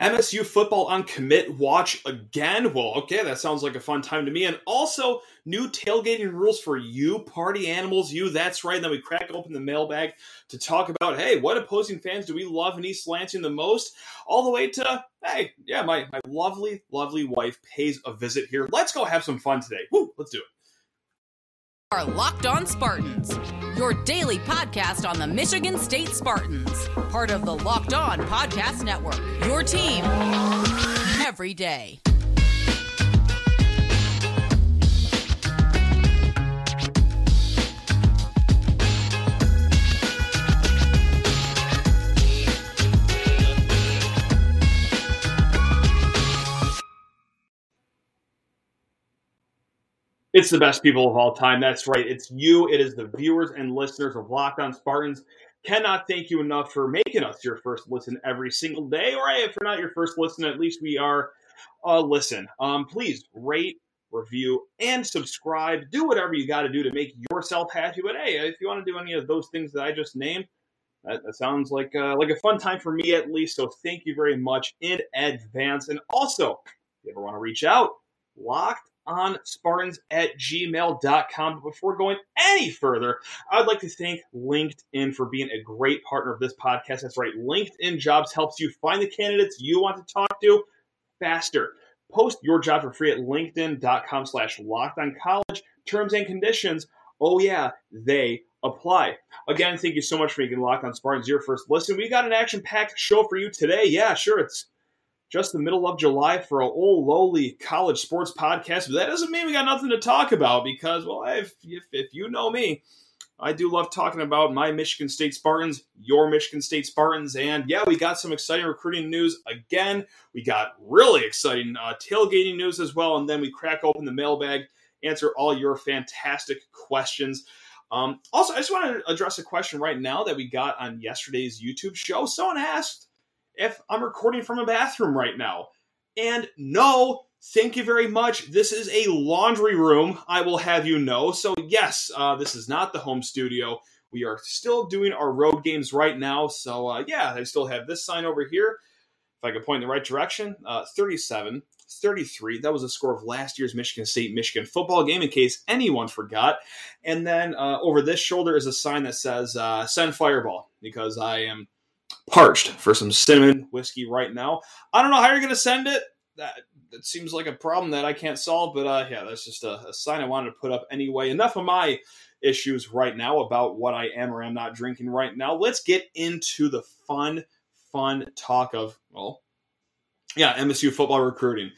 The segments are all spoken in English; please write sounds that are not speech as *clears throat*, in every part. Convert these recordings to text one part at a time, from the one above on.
MSU football on commit watch again. Well, okay, that sounds like a fun time to me. And also, new tailgating rules for you, party animals, you. That's right. And then we crack open the mailbag to talk about hey, what opposing fans do we love in East Lansing the most? All the way to hey, yeah, my, my lovely, lovely wife pays a visit here. Let's go have some fun today. Woo, let's do it. Are Locked On Spartans, your daily podcast on the Michigan State Spartans, part of the Locked On Podcast Network. Your team every day. It's the best people of all time. That's right. It's you. It is the viewers and listeners of Locked On Spartans. Cannot thank you enough for making us your first listen every single day. Or if you're not your first listen, at least we are a listen. Um, please rate, review, and subscribe. Do whatever you got to do to make yourself happy. But hey, if you want to do any of those things that I just named, that, that sounds like uh, like a fun time for me at least. So thank you very much in advance. And also, if you ever want to reach out, locked on Spartans at gmail.com. But before going any further, I'd like to thank LinkedIn for being a great partner of this podcast. That's right, LinkedIn Jobs helps you find the candidates you want to talk to faster. Post your job for free at linkedin.com slash locked on college. Terms and conditions, oh yeah, they apply. Again, thank you so much for making Locked on Spartans your first listen. We got an action-packed show for you today. Yeah, sure, it's just the middle of July for a old lowly college sports podcast, but that doesn't mean we got nothing to talk about because, well, if, if, if you know me, I do love talking about my Michigan State Spartans, your Michigan State Spartans, and yeah, we got some exciting recruiting news again. We got really exciting uh, tailgating news as well, and then we crack open the mailbag, answer all your fantastic questions. Um, also, I just want to address a question right now that we got on yesterday's YouTube show. Someone asked if I'm recording from a bathroom right now. And no, thank you very much. This is a laundry room, I will have you know. So, yes, uh, this is not the home studio. We are still doing our road games right now. So, uh, yeah, I still have this sign over here. If I could point in the right direction, uh, 37 33. That was the score of last year's Michigan State Michigan football game, in case anyone forgot. And then uh, over this shoulder is a sign that says uh, "Send Fireball" because I am parched for some cinnamon whiskey right now. I don't know how you're going to send it. That, that seems like a problem that I can't solve, but uh, yeah, that's just a, a sign I wanted to put up anyway. Enough of my issues right now about what I am or am not drinking right now. Let's get into the fun, fun talk of, well, yeah, MSU football recruiting.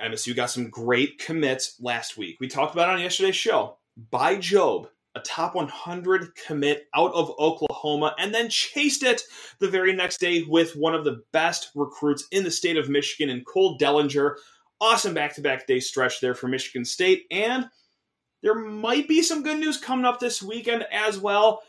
MSU got some great commits last week. We talked about on yesterday's show. Bai Jobe, a top 100 commit out of Oklahoma, and then chased it the very next day with one of the best recruits in the state of Michigan in Cole Dellinger. Awesome back to back day stretch there for Michigan State. And there might be some good news coming up this weekend as well.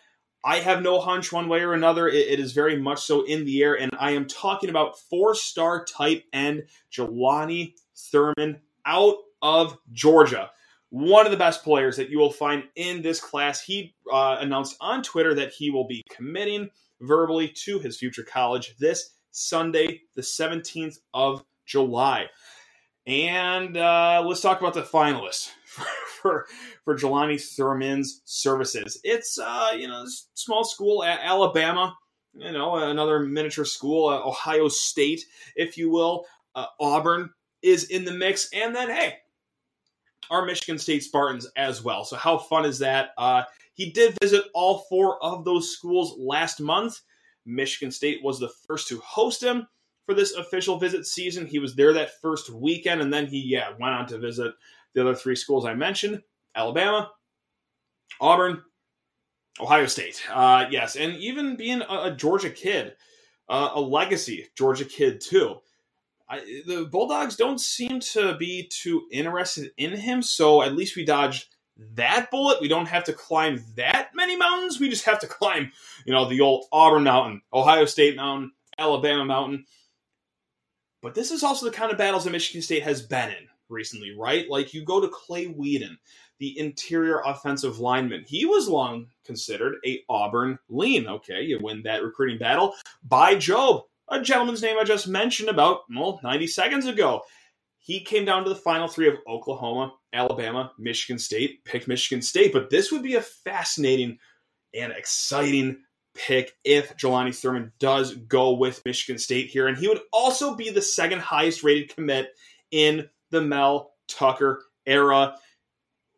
I have no hunch one way or another. it, is very much so in the air. And I am talking about four star tight end Jelani Thurman out of Georgia one of the best players that you will find in this class. He uh, announced on Twitter that he will be committing verbally to his future college this Sunday, the 17th of July. And uh, let's talk about the finalists *laughs* for, for, for Jelani Thurman's services. It's, uh, you know, small school, at Alabama, you know, another miniature school, uh, Ohio State, if you will. Uh, Auburn is in the mix. And then, hey, our Michigan State Spartans as well. So how fun is that? Uh, he did visit all four of those schools last month. Michigan State was the first to host him for this official visit season. He was there that first weekend, and then he yeah went on to visit the other three schools I mentioned: Alabama, Auburn, Ohio State. Uh, yes, and even being a, a Georgia kid, uh, a legacy Georgia kid too. I, the Bulldogs don't seem to be too interested in him, so at least we dodged that bullet. We don't have to climb that many mountains. We just have to *laughs* climb, you know, the old Auburn Mountain, Ohio State Mountain, Alabama Mountain. But this is also the kind of battles that Michigan State has been in recently, right? Like you go to Clay Whedon, the interior offensive lineman. He was long considered a Auburn lean. Okay, you win that recruiting battle. Bai Jobe, a gentleman's name I just mentioned about, well, 90 seconds ago. He came down to the final three of Oklahoma, Alabama, Michigan State, picked Michigan State, but this would be a fascinating and exciting pick if Jelani Thurman does go with Michigan State here. And he would also be the second highest rated commit in the Mel Tucker era.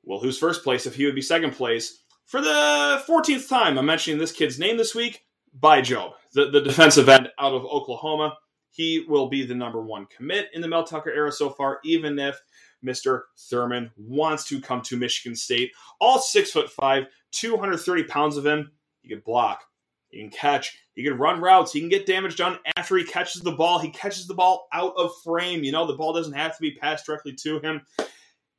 Well, who's first place if he would be second place? For the 14th time, I'm mentioning this kid's name this week. Bai Jobe, the, the defensive end out of Oklahoma. He will be the number one commit in the Mel Tucker era so far, even if Mr. Thurman wants to come to Michigan State. All six foot five, 230 pounds of him. He can block, he can catch, he can run routes, he can get damage done after he catches the ball. He catches the ball out of frame. You know, the ball doesn't have to be passed directly to him.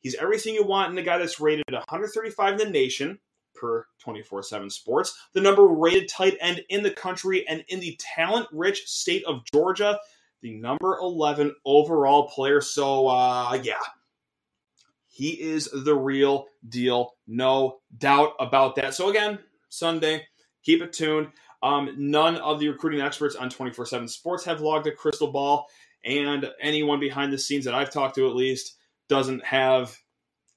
He's everything you want in a guy that's rated 135 in the nation per 24 7 sports, the number rated tight end in the country, and in the talent rich state of Georgia, the number 11 overall player. So, uh, yeah, he is the real deal. No doubt about that. So, again, Sunday, keep it tuned. Um, none of the recruiting experts on 24 7 sports have logged a crystal ball, and anyone behind the scenes that I've talked to at least doesn't have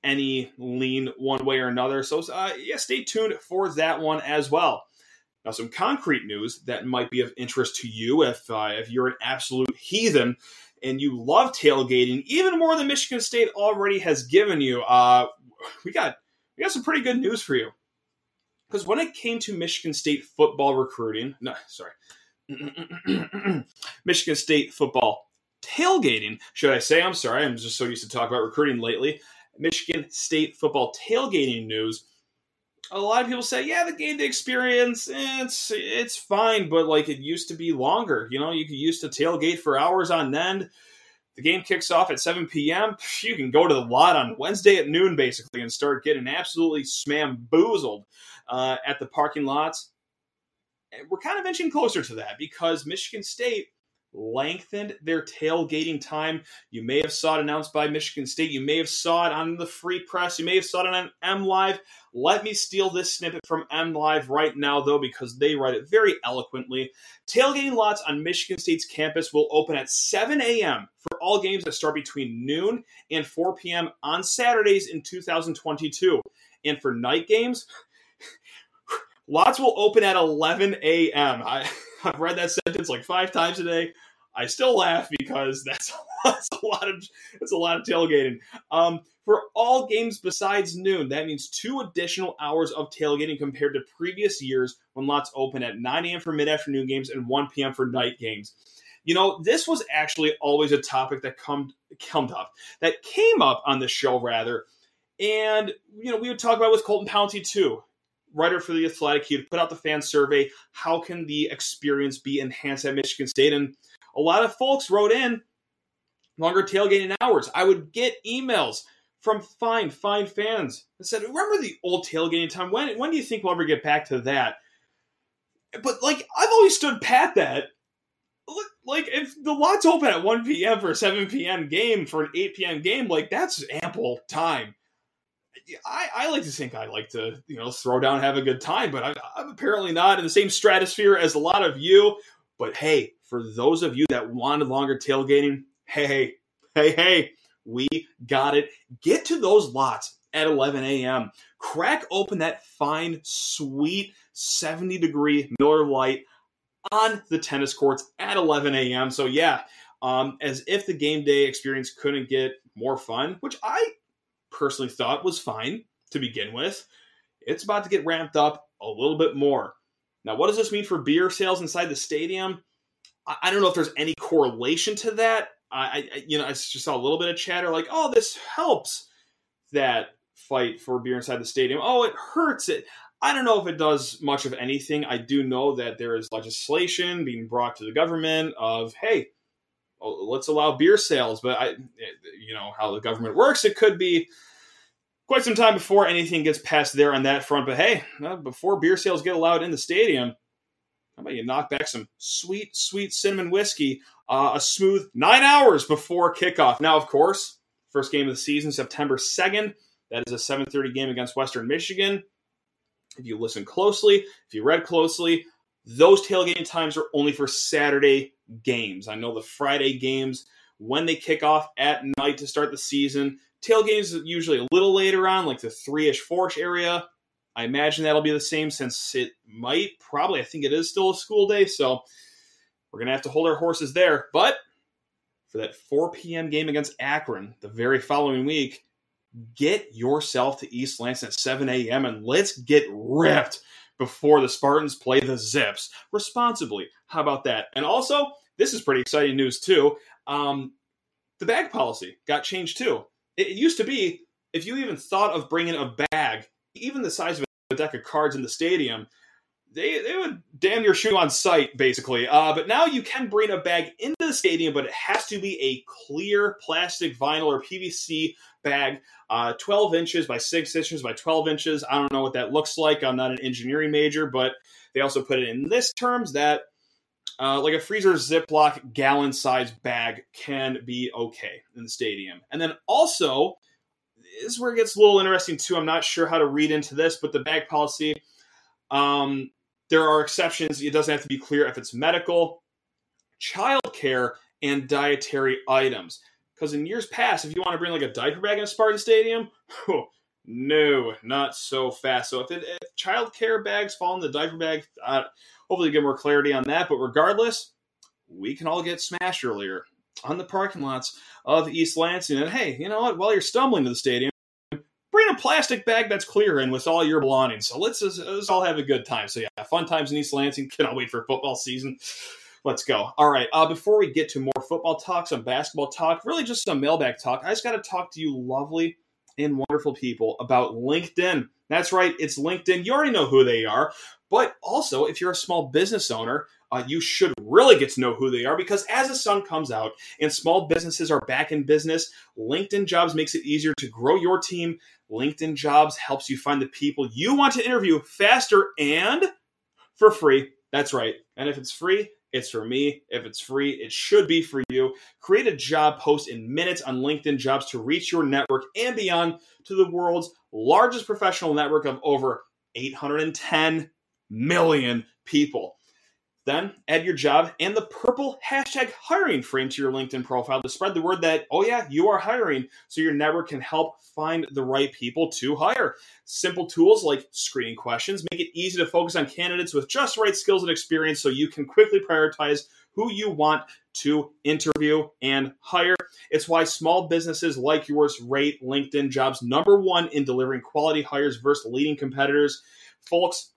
any lean one way or another. So, uh, yeah, stay tuned for that one as well. Now, some concrete news that might be of interest to you if uh, if you're an absolute heathen and you love tailgating even more than Michigan State already has given you. Uh, we got we got some pretty good news for you because when it came to Michigan State football recruiting, no, sorry, *clears throat* Michigan State football tailgating, should I say? I'm sorry, I'm just so used to talk about recruiting lately. Michigan State football tailgating news. A lot of people say, yeah, the game day experience, it's it's fine, but like it used to be longer. You know, you could used to tailgate for hours on end. The game kicks off at 7 p.m. You can go to the lot on Wednesday at noon, basically, and start getting absolutely smamboozled uh, at the parking lots. We're kind of inching closer to that because Michigan State lengthened their tailgating time. You may have saw it announced by Michigan State. You may have saw it on the Free Press. You may have saw it on M Live. Let me steal this snippet from M Live right now, though, because they write it very eloquently. Tailgating lots on Michigan State's campus will open at 7 a.m. for all games that start between noon and 4 p.m. on Saturdays in 2022. And for night games, *laughs* lots will open at 11 a.m. I, *laughs* *laughs* I've read that sentence like five times a day. I still laugh because *laughs* that's, that's a lot of that's a lot of tailgating. Um, for all games besides noon, that means two additional hours of tailgating compared to previous years when lots open at 9 a.m. for mid-afternoon games and 1 p.m. for night games. You know, this was actually always a topic that come come up that came up on the show rather, and you know we would talk about with Colton Pouncy too writer for the Athletic, he would put out the fan survey. How can the experience be enhanced at Michigan State? And a lot of folks wrote in longer tailgating hours. I would get emails from fine, fine fans that said, "Remember the old tailgating time? When when do you think we'll ever get back to that?" But like I've always stood pat that. Like if the lots open at 1 p.m. for a 7 p.m. game for an 8 p.m. game, like that's ample time I, I like to think I like to, you know, throw down, have a good time, but I, I'm apparently not in the same stratosphere as a lot of you. But hey, for those of you that wanted longer tailgating, hey, hey, hey, we got it. Get to those lots at 11 a.m. Crack open that fine, sweet 70 degree Miller Lite on the tennis courts at 11 a.m. So, yeah, um, as if the game day experience couldn't get more fun, which I personally thought was fine to begin with. It's about to get ramped up a little bit more. Now, what does this mean for beer sales inside the stadium? I, don't know if there's any correlation to that. I, I, you know, I just saw a little bit of chatter like, oh, this helps that fight for beer inside the stadium. Oh, it hurts it. I don't know if it does much of anything. I do know that there is legislation being brought to the government of, hey, let's allow beer sales. But I, you know how the government works. It could be quite some time before anything gets passed there on that front. But hey, before beer sales get allowed in the stadium, how about you knock back some sweet, sweet cinnamon whiskey, uh, a smooth nine hours before kickoff. Now, of course, first game of the season, September second. That is a 7:30 game against Western Michigan. If you listen closely, if you read closely, those tailgating times are only for Saturday games. I know the Friday games, when they kick off at night to start the season, tailgates usually a little later on, like the three ish, four ish area. I imagine that'll be the same since it might, probably, I think it is still a school day. So we're going to have to hold our horses there. But for that 4 p.m. game against Akron the very following week, get yourself to East Lansing at 7 a.m. and let's get ripped before the Spartans play the Zips responsibly. How about that? And also, this is pretty exciting news too. Um, the bag policy got changed too. It, it used to be if you even thought of bringing a bag, even the size of a deck of cards in the stadium, they, they would damn your shoe on sight, basically. Uh, but now you can bring a bag into the stadium, but it has to be a clear plastic, vinyl, or PVC bag, uh, 12 inches by 6 inches by 12 inches. I don't know what that looks like. I'm not an engineering major, but they also put it in this terms that uh, like a freezer Ziploc gallon size bag can be okay in the stadium. And then also, this is where it gets a little interesting too. I'm not sure how to read into this, but the bag policy. Um, there are exceptions. It doesn't have to be clear if it's medical, childcare, and dietary items. Because in years past, if you want to bring like a diaper bag in a Spartan Stadium, oh, no, not so fast. So if, it, if childcare bags fall in the diaper bag, hopefully get more clarity on that. But regardless, we can all get smashed earlier on the parking lots of East Lansing. And hey, you know what? While you're stumbling to the stadium, bring a plastic bag that's clear in with all your belongings. So let's, let's all have a good time. So yeah, fun times in East Lansing. *laughs* Cannot wait for football season. Let's go. All right. Uh, before we get to more football talk, some basketball talk, really just some mailbag talk, I just got to talk to you lovely and wonderful people about LinkedIn. That's right. It's LinkedIn. You already know who they are. But also, if you're a small business owner, uh, you should really get to know who they are because as the sun comes out and small businesses are back in business, LinkedIn Jobs makes it easier to grow your team. LinkedIn Jobs helps you find the people you want to interview faster and for free. That's right. And if it's free, it's for me. If it's free, it should be for you. Create a job post in minutes on LinkedIn Jobs to reach your network and beyond to the world's largest professional network of over 810 million people. Then add your job and the purple hashtag hiring frame to your LinkedIn profile to spread the word that, oh, yeah, you are hiring, so your network can help find the right people to hire. Simple tools like screening questions make it easy to focus on candidates with just right skills and experience so you can quickly prioritize who you want to interview and hire. It's why small businesses like yours rate LinkedIn jobs number one in delivering quality hires versus leading competitors. Folks,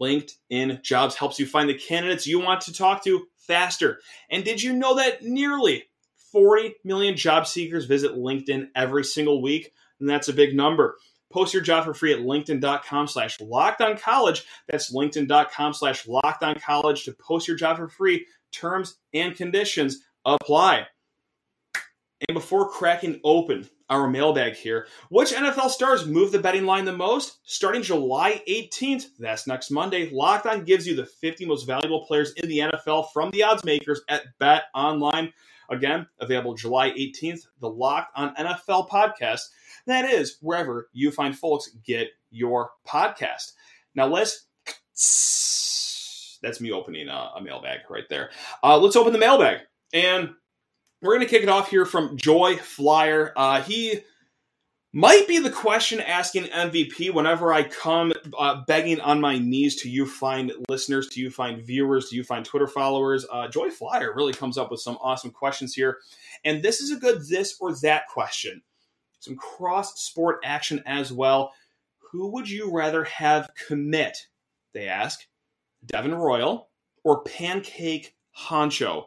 LinkedIn Jobs helps you find the candidates you want to talk to faster. And did you know that nearly 40 million job seekers visit LinkedIn every single week? And that's a big number. Post your job for free at linkedin.com slash college. That's linkedin.com slash college to post your job for free. Terms and conditions apply. And before cracking open our mailbag here, which NFL stars move the betting line the most? Starting July 18th, that's next Monday, Locked On gives you the 50 most valuable players in the NFL from the odds makers at Bet Online. Again, available July 18th, the Locked On NFL podcast. That is wherever you find folks get your podcast. Now let's that's me opening a, a mailbag right there. Uh, let's open the mailbag. And we're going to kick it off here from Joy Flyer. Uh, he might be the question asking MVP whenever I come uh, begging on my knees to you find listeners, to you find viewers, to you find Twitter followers. Uh, Joy Flyer really comes up with some awesome questions here. And this is a good this or that question. Some cross sport action as well. Who would you rather have commit? They ask. Devin Royal or Pancake Honcho?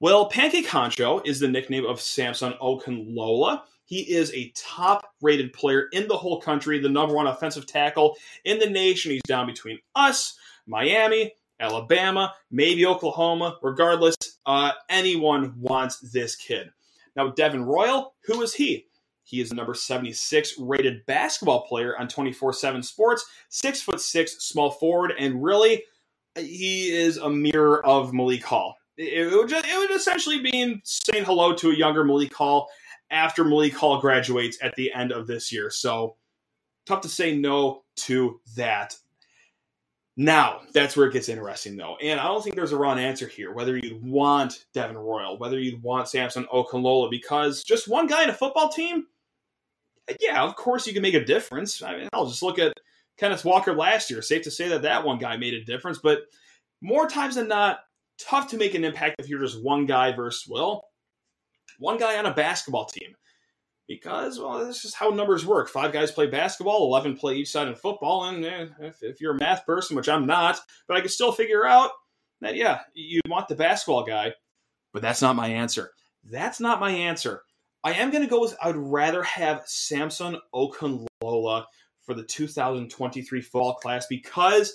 Well, Pancake Honcho is the nickname of Samson Okunlola. He is a top rated player in the whole country, the number one offensive tackle in the nation. He's down between us, Miami, Alabama, maybe Oklahoma. Regardless, uh, anyone wants this kid. Now, Devin Royal, who is he? He is the number 76 rated basketball player on 24 7 Sports, six foot six, small forward, and really, he is a mirror of Malik Hall it would just, it would essentially be saying hello to a younger Malik Hall after Malik Hall graduates at the end of this year. So tough to say no to that. Now, that's where it gets interesting, though. And I don't think there's a wrong answer here, whether you'd want Devin Royal, whether you'd want Samson Okunlola, because just one guy in a football team, yeah, of course you can make a difference. I mean, I'll just look at Kenneth Walker last year. Safe to say that that one guy made a difference, but more times than not, tough to make an impact if you're just one guy versus, well, one guy on a basketball team. Because well this is how numbers work. Five guys play basketball 11 play each side in football and eh, if, if, you're a math person which i'm not but i can still figure out that yeah you want the basketball guy but that's not my answer. That's not my answer. I am going to go with i'd rather have samson okunlola for the 2023 fall class because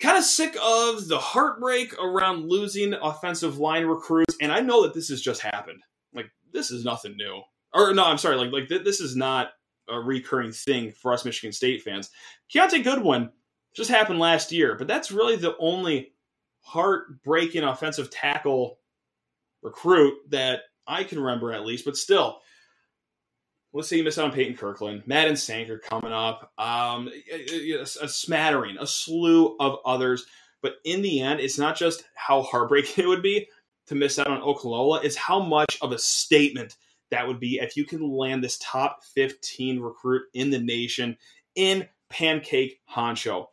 kind of sick of the heartbreak around losing offensive line recruits and i know that this has just happened like this is nothing new or no, I'm sorry, like like th- this is not a recurring thing for us Michigan State fans. Kiyaunta Goodwin just happened last year, but that's really the only heartbreaking offensive tackle recruit that I can remember at least. But still, let's say you miss out on Peyton Kirkland, Madden Sanker coming up, um, a, a smattering, a slew of others. But in the end, it's not just how heartbreaking *laughs* it would be to miss out on Okunlola; it's how much of a statement that would be if you can land this top 15 recruit in the nation in Pancake Honcho.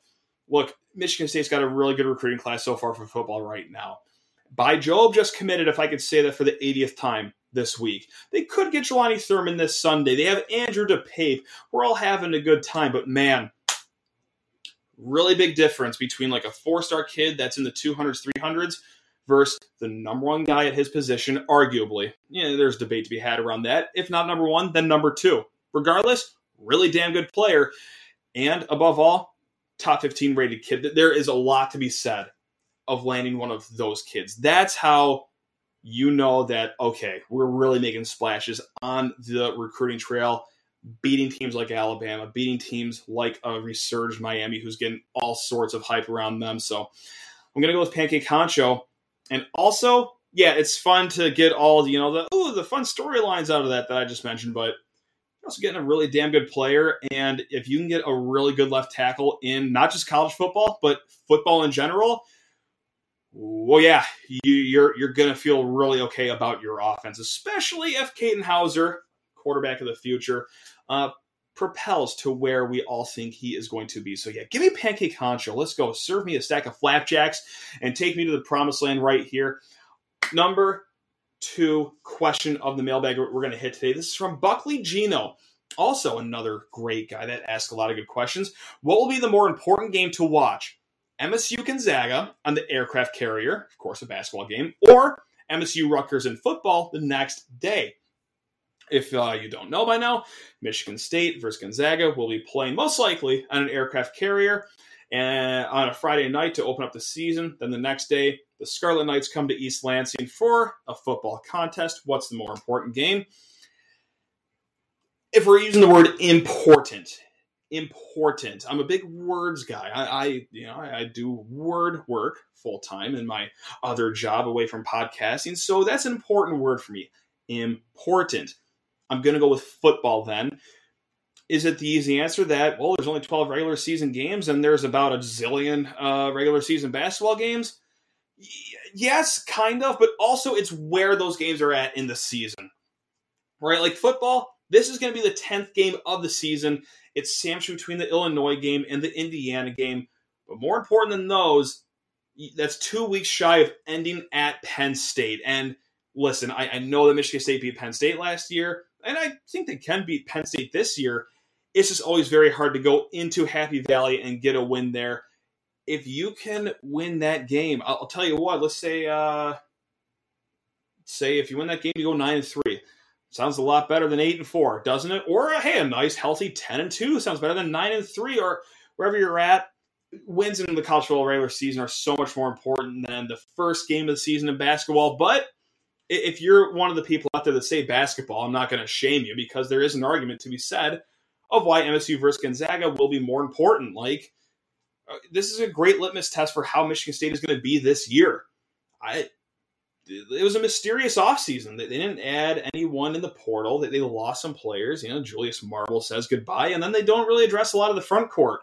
Look, Michigan State's got a really good recruiting class so far for football right now. Bai Jobe just committed, if I could say that for the 80th time this week. They could get Jelani Thurman this Sunday. They have Andrew DePape. We're all having a good time, but man, really big difference between like a four-star kid that's in the 200s, 300s versus the number one guy at his position, arguably. Yeah, there's debate to be had around that. If not number one, then number two. Regardless, really damn good player. And above all, top 15 rated kid. There is a lot to be said of landing one of those kids. That's how you know that, okay, we're really making splashes on the recruiting trail, beating teams like Alabama, beating teams like a resurged Miami who's getting all sorts of hype around them. So I'm to go with Pancake Honcho, and also, yeah, it's fun to get all the, you know the oh the fun storylines out of that that I just mentioned, but also getting a really damn good player. And if you can get a really good left tackle in not just college football, but football in general, well, yeah, you, you're you're gonna feel really okay about your offense, especially if Katin Houser, quarterback of the future, uh, propels to where we all think he is going to be. So yeah, give me Pancake Honcho. Let's go. Serve me a stack of flapjacks and take me to the promised land right here. Number two question of the mailbag we're going to hit today. This is from Buckley Gino. Also, another great guy that asks a lot of good questions. What will be the more important game to watch? MSU Gonzaga on the aircraft carrier, of course, a basketball game, or MSU Rutgers in football the next day. If uh, you don't know by now, Michigan State versus Gonzaga will be playing most likely on an aircraft carrier and on a Friday night to open up the season. Then the next day, the Scarlet Knights come to East Lansing for a football contest. What's the more important game? If we're using the word important, important. I'm a big words guy. I, I you know, I, I do word work full time in my other job away from podcasting, so that's an important word for me. Important. I'm going to go with football then. Is it the easy answer that, well, there's only 12 regular season games and there's about a zillion uh, regular season basketball games? Y- yes, kind of, but also it's where those games are at in the season. Right? Like football, this is going to be the 10th game of the season. It's sandwiched between the Illinois game and the Indiana game. But more important than those, that's two weeks shy of ending at Penn State. And listen, I, I know that Michigan State beat Penn State last year and I think they can beat Penn State this year. It's just always very hard to go into Happy Valley and get a win there. If you can win that game, I'll, I'll tell you what. Let's say, uh, say if you win that game, you go nine and three. Sounds a lot better than eight and four, doesn't it? Or hey, a nice healthy ten and two sounds better than nine and three, or wherever you're at. Wins in the college football regular season are so much more important than the first game of the season in basketball. But if you're one of the people out there that say basketball, I'm not going to shame you because there is an argument to be said of why MSU versus Gonzaga will be more important. Like, uh, this is a great litmus test for how Michigan State is going to be this year. I it was a mysterious offseason. They, they didn't add anyone in the portal. They, they lost some players. You know, Julius Marble says goodbye, and then they don't really address a lot of the front court.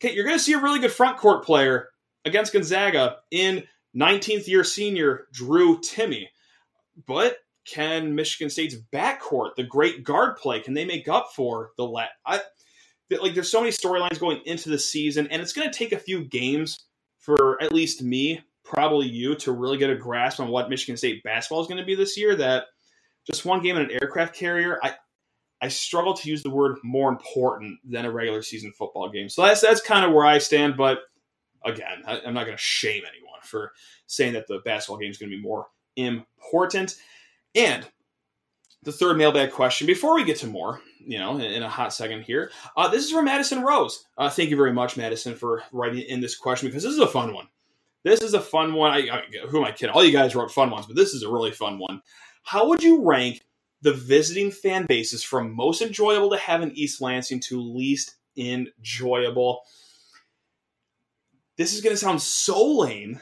Okay, you're going to see a really good front court player against Gonzaga in 19th year senior Drew Timme. But can Michigan State's backcourt, the great guard play, can they make up for the let? I like there's so many storylines going into the season, and it's going to take a few games for at least me, probably you, to really get a grasp on what Michigan State basketball is going to be this year. That just one game in an aircraft carrier, I I struggle to use the word more important than a regular season football game. So that's that's kind of where I stand. But again, I, I'm not going to shame anyone for saying that the basketball game is going to be more important. And the third mailbag question, before we get to more, you know, in, in a hot second here, uh, this is from Madison Rose. Uh, thank you very much, Madison, for writing in this question because this is a fun one. This is a fun one. I, I, who am I kidding? All you guys wrote fun ones, but this is a really fun one. How would you rank the visiting fan bases from most enjoyable to have in East Lansing to least enjoyable? This is going to sound so lame,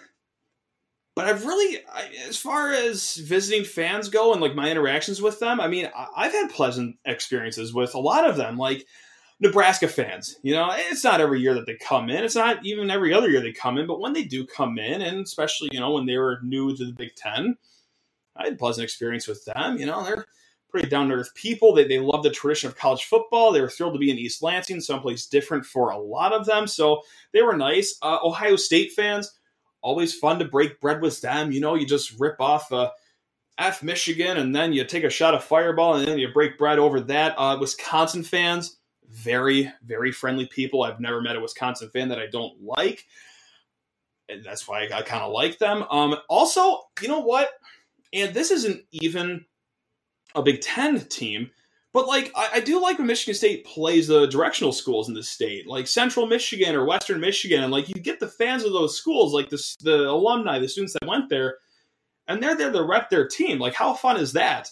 but I've really, I, as far as visiting fans go and like my interactions with them, I mean, I've had pleasant experiences with a lot of them. Like Nebraska fans, you know, it's not every year that they come in. It's not even every other year they come in, but when they do come in, and especially you know when they were new to the Big Ten, I had a pleasant experience with them. You know, they're pretty down to earth people. They, they love the tradition of college football. They were thrilled to be in East Lansing, someplace different for a lot of them. So they were nice. Uh, Ohio State fans, always fun to break bread with them. You know, you just rip off uh, F Michigan and then you take a shot of Fireball and then you break bread over that. Uh, Wisconsin fans, very, very friendly people. I've never met a Wisconsin fan that I don't like. And that's why I, I kind of like them. Um, also, you know what? And this isn't even a Big Ten team. But like, I, I, do like when Michigan State plays the directional schools in the state, like Central Michigan or Western Michigan, and like you get the fans of those schools, like the the alumni, the students that went there, and they're there to rep their team. Like, how fun is that?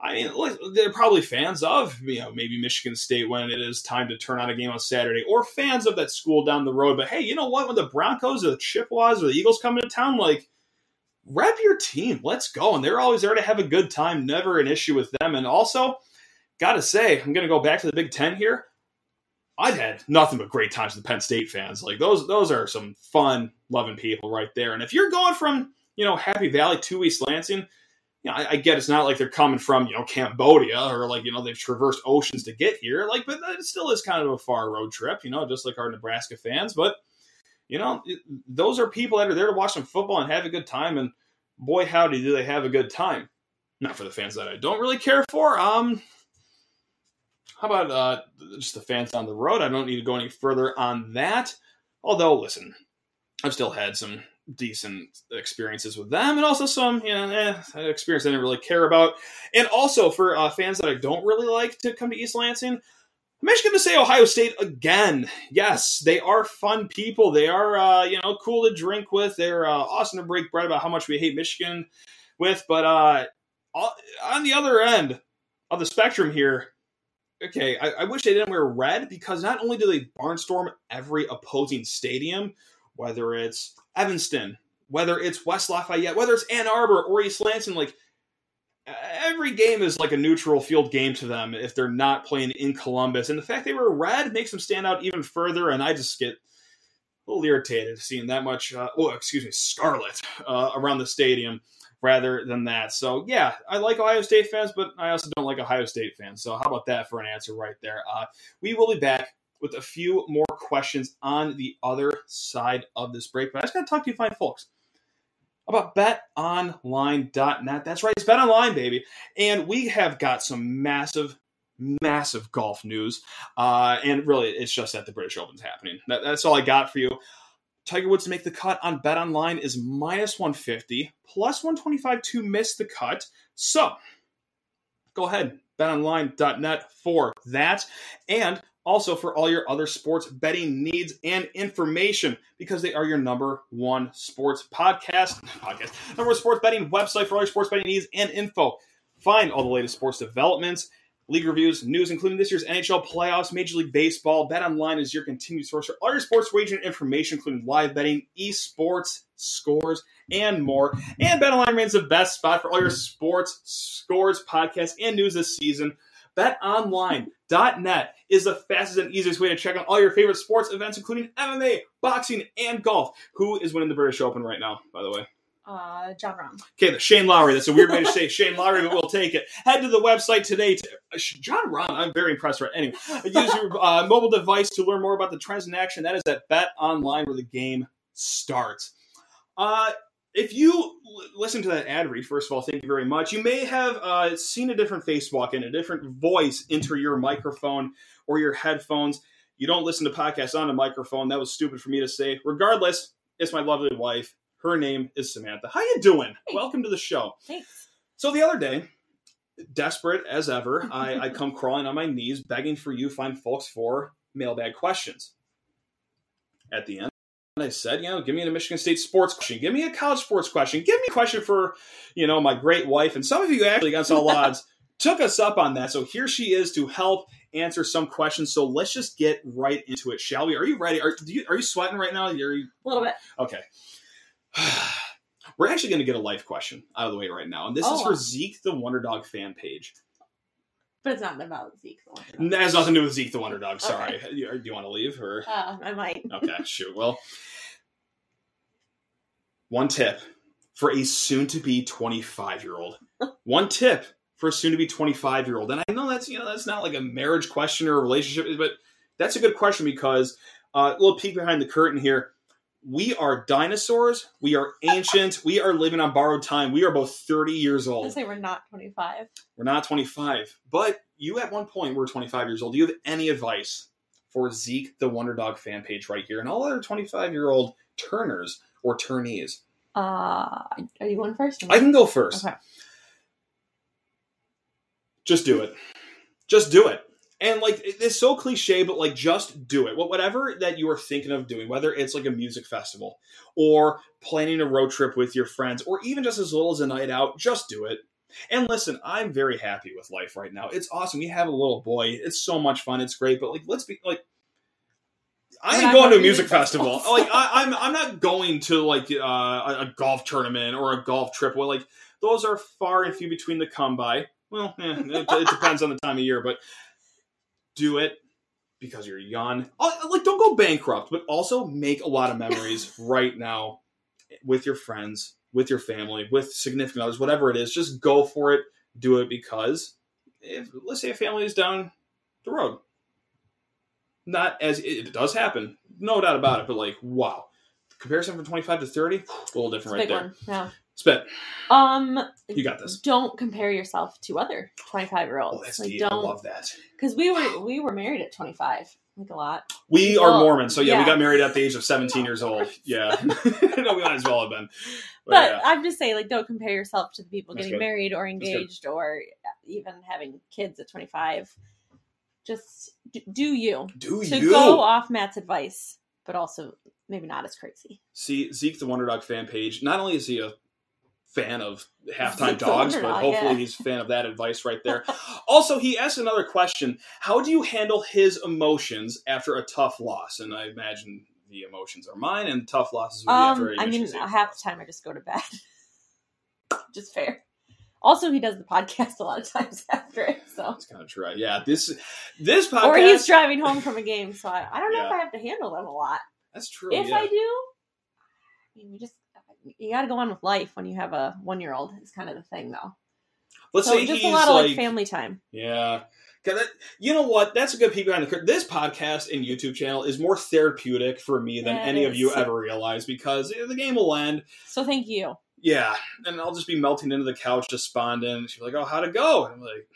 I mean, they're probably fans of you know maybe Michigan State when it is time to turn on a game on Saturday, or fans of that school down the road. But hey, you know what? When the Broncos or the Chippewas or the Eagles come into town, like rep your team. Let's go. And they're always there to have a good time. Never an issue with them. And also, gotta say, I'm gonna go back to the Big Ten here. I've had nothing but great times with the Penn State fans. Like those, those are some fun, loving people right there. And if you're going from you know Happy Valley to East Lansing, you know, I, I, get it's not like they're coming from you know Cambodia or like you know they've traversed oceans to get here. Like, but it still is kind of a far road trip. You know, just like our Nebraska fans, but you know, those are people that are there to watch some football and have a good time. And boy, howdy, do they have a good time. Not for the fans that I don't really care for. Um, how about uh, just the fans on the road? I don't need to go any further on that. Although, listen, I've still had some decent experiences with them, and also some, you know, eh, experience I didn't really care about. And also for uh, fans that I don't really like to come to East Lansing, I'm actually going to say Ohio State again. Yes, they are fun people. They are, uh, you know, cool to drink with. They're uh, awesome to break bread about how much we hate Michigan with. But uh, on the other end of the spectrum here, okay, I, I wish they didn't wear red because not only do they barnstorm every opposing stadium, whether it's Evanston, whether it's West Lafayette, whether it's Ann Arbor or East Lansing, like every game is like a neutral field game to them if they're not playing in Columbus. And the fact they were red makes them stand out even further. And I just get a little irritated seeing that much, uh, oh, excuse me, scarlet uh, around the stadium rather than that. So, yeah, I like Ohio State fans, but I also don't like Ohio State fans. So, how about that for an answer right there? Uh, we will be back with a few more questions on the other side of this break. But I just got to talk to you fine folks about betonline.net. That's right, it's betonline, baby. And we have got some massive, massive golf news. Uh, and really, it's just that the British Open's happening. That, that's all I got for you. Tiger Woods to make the cut on BetOnline is minus 150, plus 125 to miss the cut. So go ahead, betonline.net for that. And also for all your other sports betting needs and information because they are your number one sports podcast *laughs* podcast number one sports betting website for all your sports betting needs and info. Find all the latest sports developments league reviews news including this year's nhl playoffs major league baseball bet online is your continued source for all your sports wagering information including live betting esports scores and more. And bet online remains the best spot for all your sports scores podcasts and news this season BetOnline.net is the fastest and easiest way to check out all your favorite sports events, including MMA, boxing, and golf. Who is winning the British Open right now, by the way? Uh, Jon Rahm. Okay, the Shane Lowry. That's a weird way to say Shane Lowry, but we'll take it. Head to the website today. To, uh, Jon Rahm, I'm very impressed right Anyway, use your uh, mobile device to learn more about the trends in action. That is at Bet Online, where the game starts. Uh, if you l- listen to that ad read, first of all, thank you very much. You may have uh, seen a different face walk in, a different voice enter your microphone or your headphones. You don't listen to podcasts on a microphone. That was stupid for me to say. Regardless, it's my lovely wife. Her name is Samantha. How you doing? Hey. Welcome to the show. Thanks. So the other day, desperate as ever, I, I come crawling on my knees, begging for you fine folks for mailbag questions. At the end, I said, you know, give me a Michigan State sports question, give me a college sports question, give me a question for, you know, my great wife. And some of you actually, against all *laughs* odds, took us up on that. So here she is to help answer some questions. So let's just get right into it, shall we? Are you ready? Are, do you, are you sweating right now? You, A little bit. Okay. *sighs* We're actually going to get a life question out of the way right now. And this is Oh. for Zeke the Wonder Dog fan page. But it's not about Zeke. the one. And That has nothing to do with Zeke the Wonder Dog. Sorry. You- Do you want to leave? or Uh, I might. Okay, shoot. Well, *laughs* one tip for a soon to be 25 year old. One tip for a soon to be 25 year old. And I know that's, you know, that's not like a marriage question or a relationship, but that's a good question because uh, a little peek behind the curtain here. We are dinosaurs. We are ancient. we are living on borrowed time. We are both 30 years I old. say we're not 25. We're not 25, but you at one point were 25 years old. Do you have any advice for Zeke, the Wonder Dog fan page right here, and all other 25 year old turners or turnees? Uh, are you going first? I can go first. Okay. Just do it. Just do it. And like it's so cliche, but like just do it. Wh- Whatever that you are thinking of doing, whether it's like a music festival or planning a road trip with your friends, or even just as little as a night out, just do it. And listen, I'm very happy with life right now. It's awesome. We have a little boy. It's so much fun. It's great. But like, let's be like, I ain't going to a music festival. *laughs* like, I, I'm I'm not going to like uh, a, golf tournament or a golf trip. Well, like those are far and few between to come by. Well, eh, it, it *laughs* depends on the time of year, but do it because you're young. Uh, Like, don't go bankrupt, but also make a lot of memories *laughs* right now with your friends, with your family, with significant others, whatever it is. Just go for it. Do it because if let's say a family is down the road, not as it does happen, no doubt about it. But like, wow, comparison from 25 to 30, a little different right big there. one. Yeah. Spit, Um, you got this. don't compare yourself to other 25 year Oh, olds. that's like, deep. I don't, love that. because we were we were married at 25, like a lot. We are Mormon, so yeah, we got married at the age of 17 *laughs* years old. Yeah. *laughs* no, we might as well have been. But, But yeah. I'm just saying, like, don't compare yourself to the people That's getting good. married or engaged or even having kids at 25. Just do you. Do To you go off Matt's advice, but also maybe not as crazy. see Zeke the Wonder Dog fan page? Not only is he a fan of halftime Zeke dogs, but Dog, hopefully yeah. he's a fan of that advice right there. *laughs* also, he asked another question: How do you handle his emotions after a tough loss? And I imagine the emotions are mine, and tough losses would be after Um, a I mean, half the time I just go to bed. *laughs* just fair. Also, he does the podcast a lot of times *laughs* after it, so That's kind of true. Yeah, this this podcast. or he's driving home from a game, so I, I don't know if I have to handle them a lot. that's true. if yeah. I do, I mean, we just you got to go on with life when you have a one year old. Is kind of the thing, though. Let's so say just a lot of like like family time. Yeah. 'Cause that- you know what? That's a good peek behind the curtain. This podcast and YouTube channel is more therapeutic for me than Yeah, any of you ever realize because the game will end. So thank you. Yeah. And I'll just be melting into the couch, despondent. She's like, oh, how'd it go? And I'm like,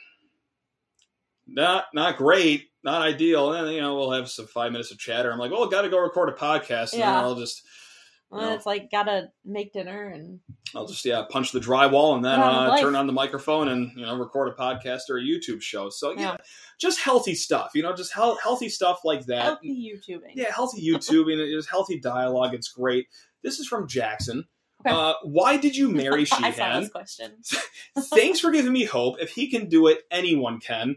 not, not great, not ideal. And then, you know, we'll have some five minutes of chatter. I'm like, oh, got to go record a podcast. And Yeah. then I'll just, Well, No. it's like gotta make dinner and I'll just, yeah, punch the drywall and then Get on with uh, turn on the microphone and, you know, record a podcast or a YouTube show. So, yeah, Yeah. just healthy stuff, you know, just hel- healthy stuff like that. healthy YouTubing. Yeah, healthy YouTube and it's *laughs* healthy dialogue. It's great. This is from Jackson. Okay. Uh, why did you *laughs* marry I saw Sheehan? this question. *laughs* Thanks for giving me hope. If he can do it, anyone can.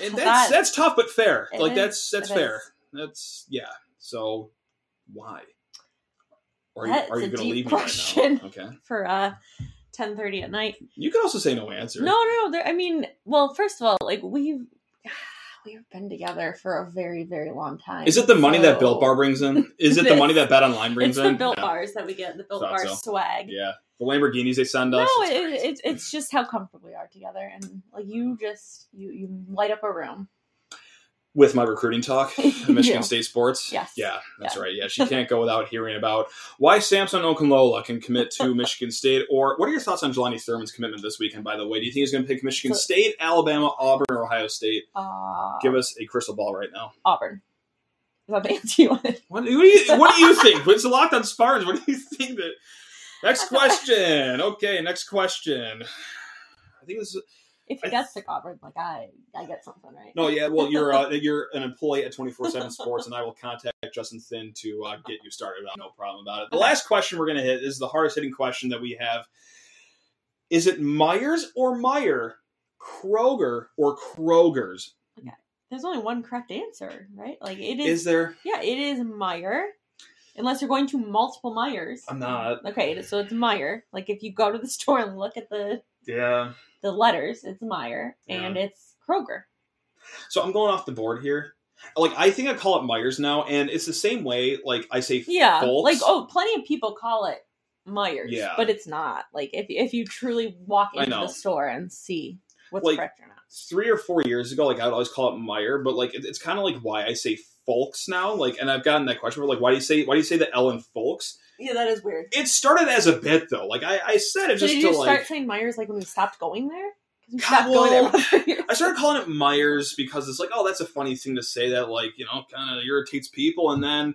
And that's That- that's tough but fair. Like is. that's that's fair. is. That's yeah. So why? Or are That's you, are you going to leave question. me right now? *laughs* Okay. For uh, ten thirty at night. You can also say no answer. No, no, no. I mean, well, first of all, like we've we've been together for a very, very long time. Is it the money that Built Bar brings in? Is it the money that *laughs* Bet Online brings It's in? the built yeah. bars that we get, the built bar so. swag. Yeah, the Lamborghinis they send No, us. it's it, it's it's just how comfortable we are together, and like you just you you light up a room. With my recruiting talk, *laughs* Michigan State Sports. Yes. Yeah, that's Yeah. right. Yeah, she can't go without hearing about why Samson Okunlola can commit to *laughs* Michigan State. Or what are your thoughts on Jelani Thurman's commitment this weekend? By the way, do you think he's going to pick Michigan So- State, Alabama, Auburn, or Ohio State? Uh, Give us a crystal ball right now. Auburn. Is that the answer you wanted? What, what do you What do you *laughs* think? It's a locked on Spartans. What do you think that? Next question. Okay, next question. I think this is If he does pick Auburn, like I, I get something right. no. Yeah, well, you're uh, *laughs* you're an employee at twenty four seven Sports, and I will contact Justin Thind to uh, get you started. No problem about it. The Okay. last question we're going to hit is the hardest hitting question that we have. Is it Meijer's or Meijer, Kroger or Kroger's? Okay. There's only one correct answer, right? Like it is. Is there? yeah, it is Meijer. Unless you're going to multiple Meijer's. I'm not. Okay, so it's Meijer. Like if you go to the *laughs* store and look at the Yeah. The letters, it's Meijer, and it's Kroger. So I'm going off the board here. Like I think I call it Meijer's now, and it's the same way. Like I say, Yeah, Folks. like oh, plenty of people call it Meijer's, Yeah. but it's not. Like if if you truly walk into the store and see what's Like- correct or not. three or four years ago, like I'd always call it Meijer, but like it- it's kind of like why I say Folks now. Like, and I've gotten that question, but like, why do you say why do you say the L in Folks? Yeah, that is weird. It started as a bit though. Like I, I said it So just did to you like. start saying Meijer's like when we stopped going there? Because we God, going well, there. I started calling it Meijer's because it's like, oh, that's a funny thing to say that like you know kind of irritates people, and then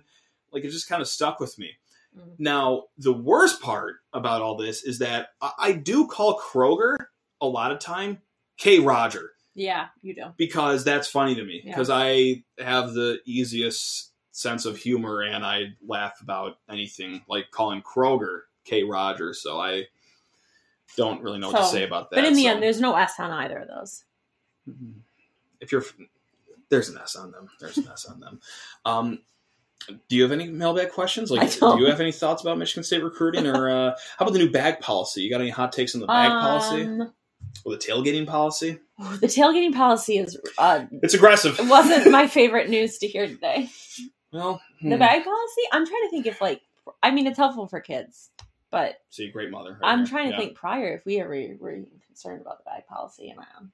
like it just kind of stuck with me. Mm. Now, the worst part about all this is that I, I do call Kroger a lot of time K. Roger Yeah, you do. because that's funny to me Yeah. because I have the easiest sense of humor and I laugh about anything like calling Kroger K. Rogers. So I don't really know what to say about that. But in the so- end, there's no S on either of those. if you're there's an S on them. There's an S on them. *laughs* Um, do you have any mailbag questions? Like, don't. you have any thoughts about Michigan State recruiting, or uh, how about the new bag policy? You got any hot takes on the bag policy Um, or the tailgating policy? The tailgating policy is uh, It's aggressive. it wasn't my *laughs* favorite news to hear today. Well, The hmm. bag policy. I'm trying to think if like I mean it's helpful for kids, but See, great mother. right I'm here. trying to Yeah. think prior if we ever were concerned about the bag policy, and um,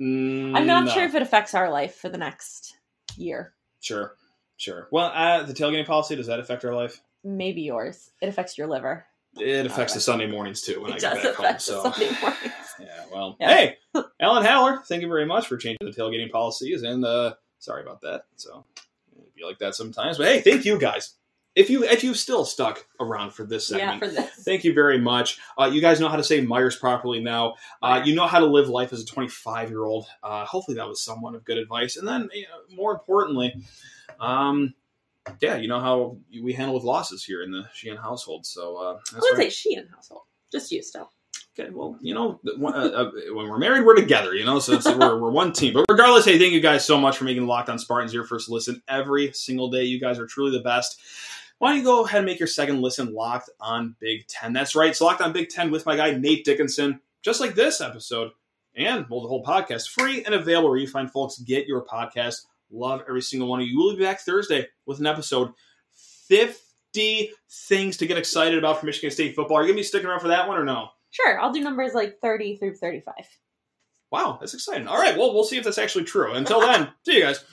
Mm, I'm not no. sure if it affects our life for the next year. Sure, sure. Well, uh, the tailgating policy does that affect our life? Maybe yours. It affects your liver. It affects Okay. the Sunday mornings too when I it get does back home. affect So the Sunday *laughs* mornings. Yeah, well, Yeah. hey, *laughs* Alan Haller, thank you very much for changing the tailgating policies. And uh, sorry about that. So it'd be like that sometimes. But hey, thank you guys. If you if you've still stuck around for this Yeah, segment, for this. thank you very much. Uh, you guys know how to say Meijer's properly now. Uh, you know how to live life as a 25 year old. Uh, hopefully, that was somewhat of good advice. And then, you know, more importantly, um, yeah, you know how we handle with losses here in the Sheehan household. So uh, I wouldn't right. say she in household. Just you still. Okay, well, you know, when, uh, uh, when we're married, we're together, you know, so we're, we're one team. But regardless, hey, thank you guys so much for making Locked on Spartans your first listen every single day. You guys are truly the best. Why don't you go ahead and make your second listen Locked on Big Ten? That's right, it's Locked on Big Ten with my guy, Nate Dickinson, just like this episode and well, the whole podcast, free and available where you find folks get your podcast. Love every single one of you. We'll be back Thursday with an episode 50 things to get excited about for Michigan State football. Are you going to be sticking around for that one or no? Sure, I'll do numbers like 30 through 35. Wow, that's exciting. All right, well, we'll see if that's actually true. Until then, *laughs* see you guys.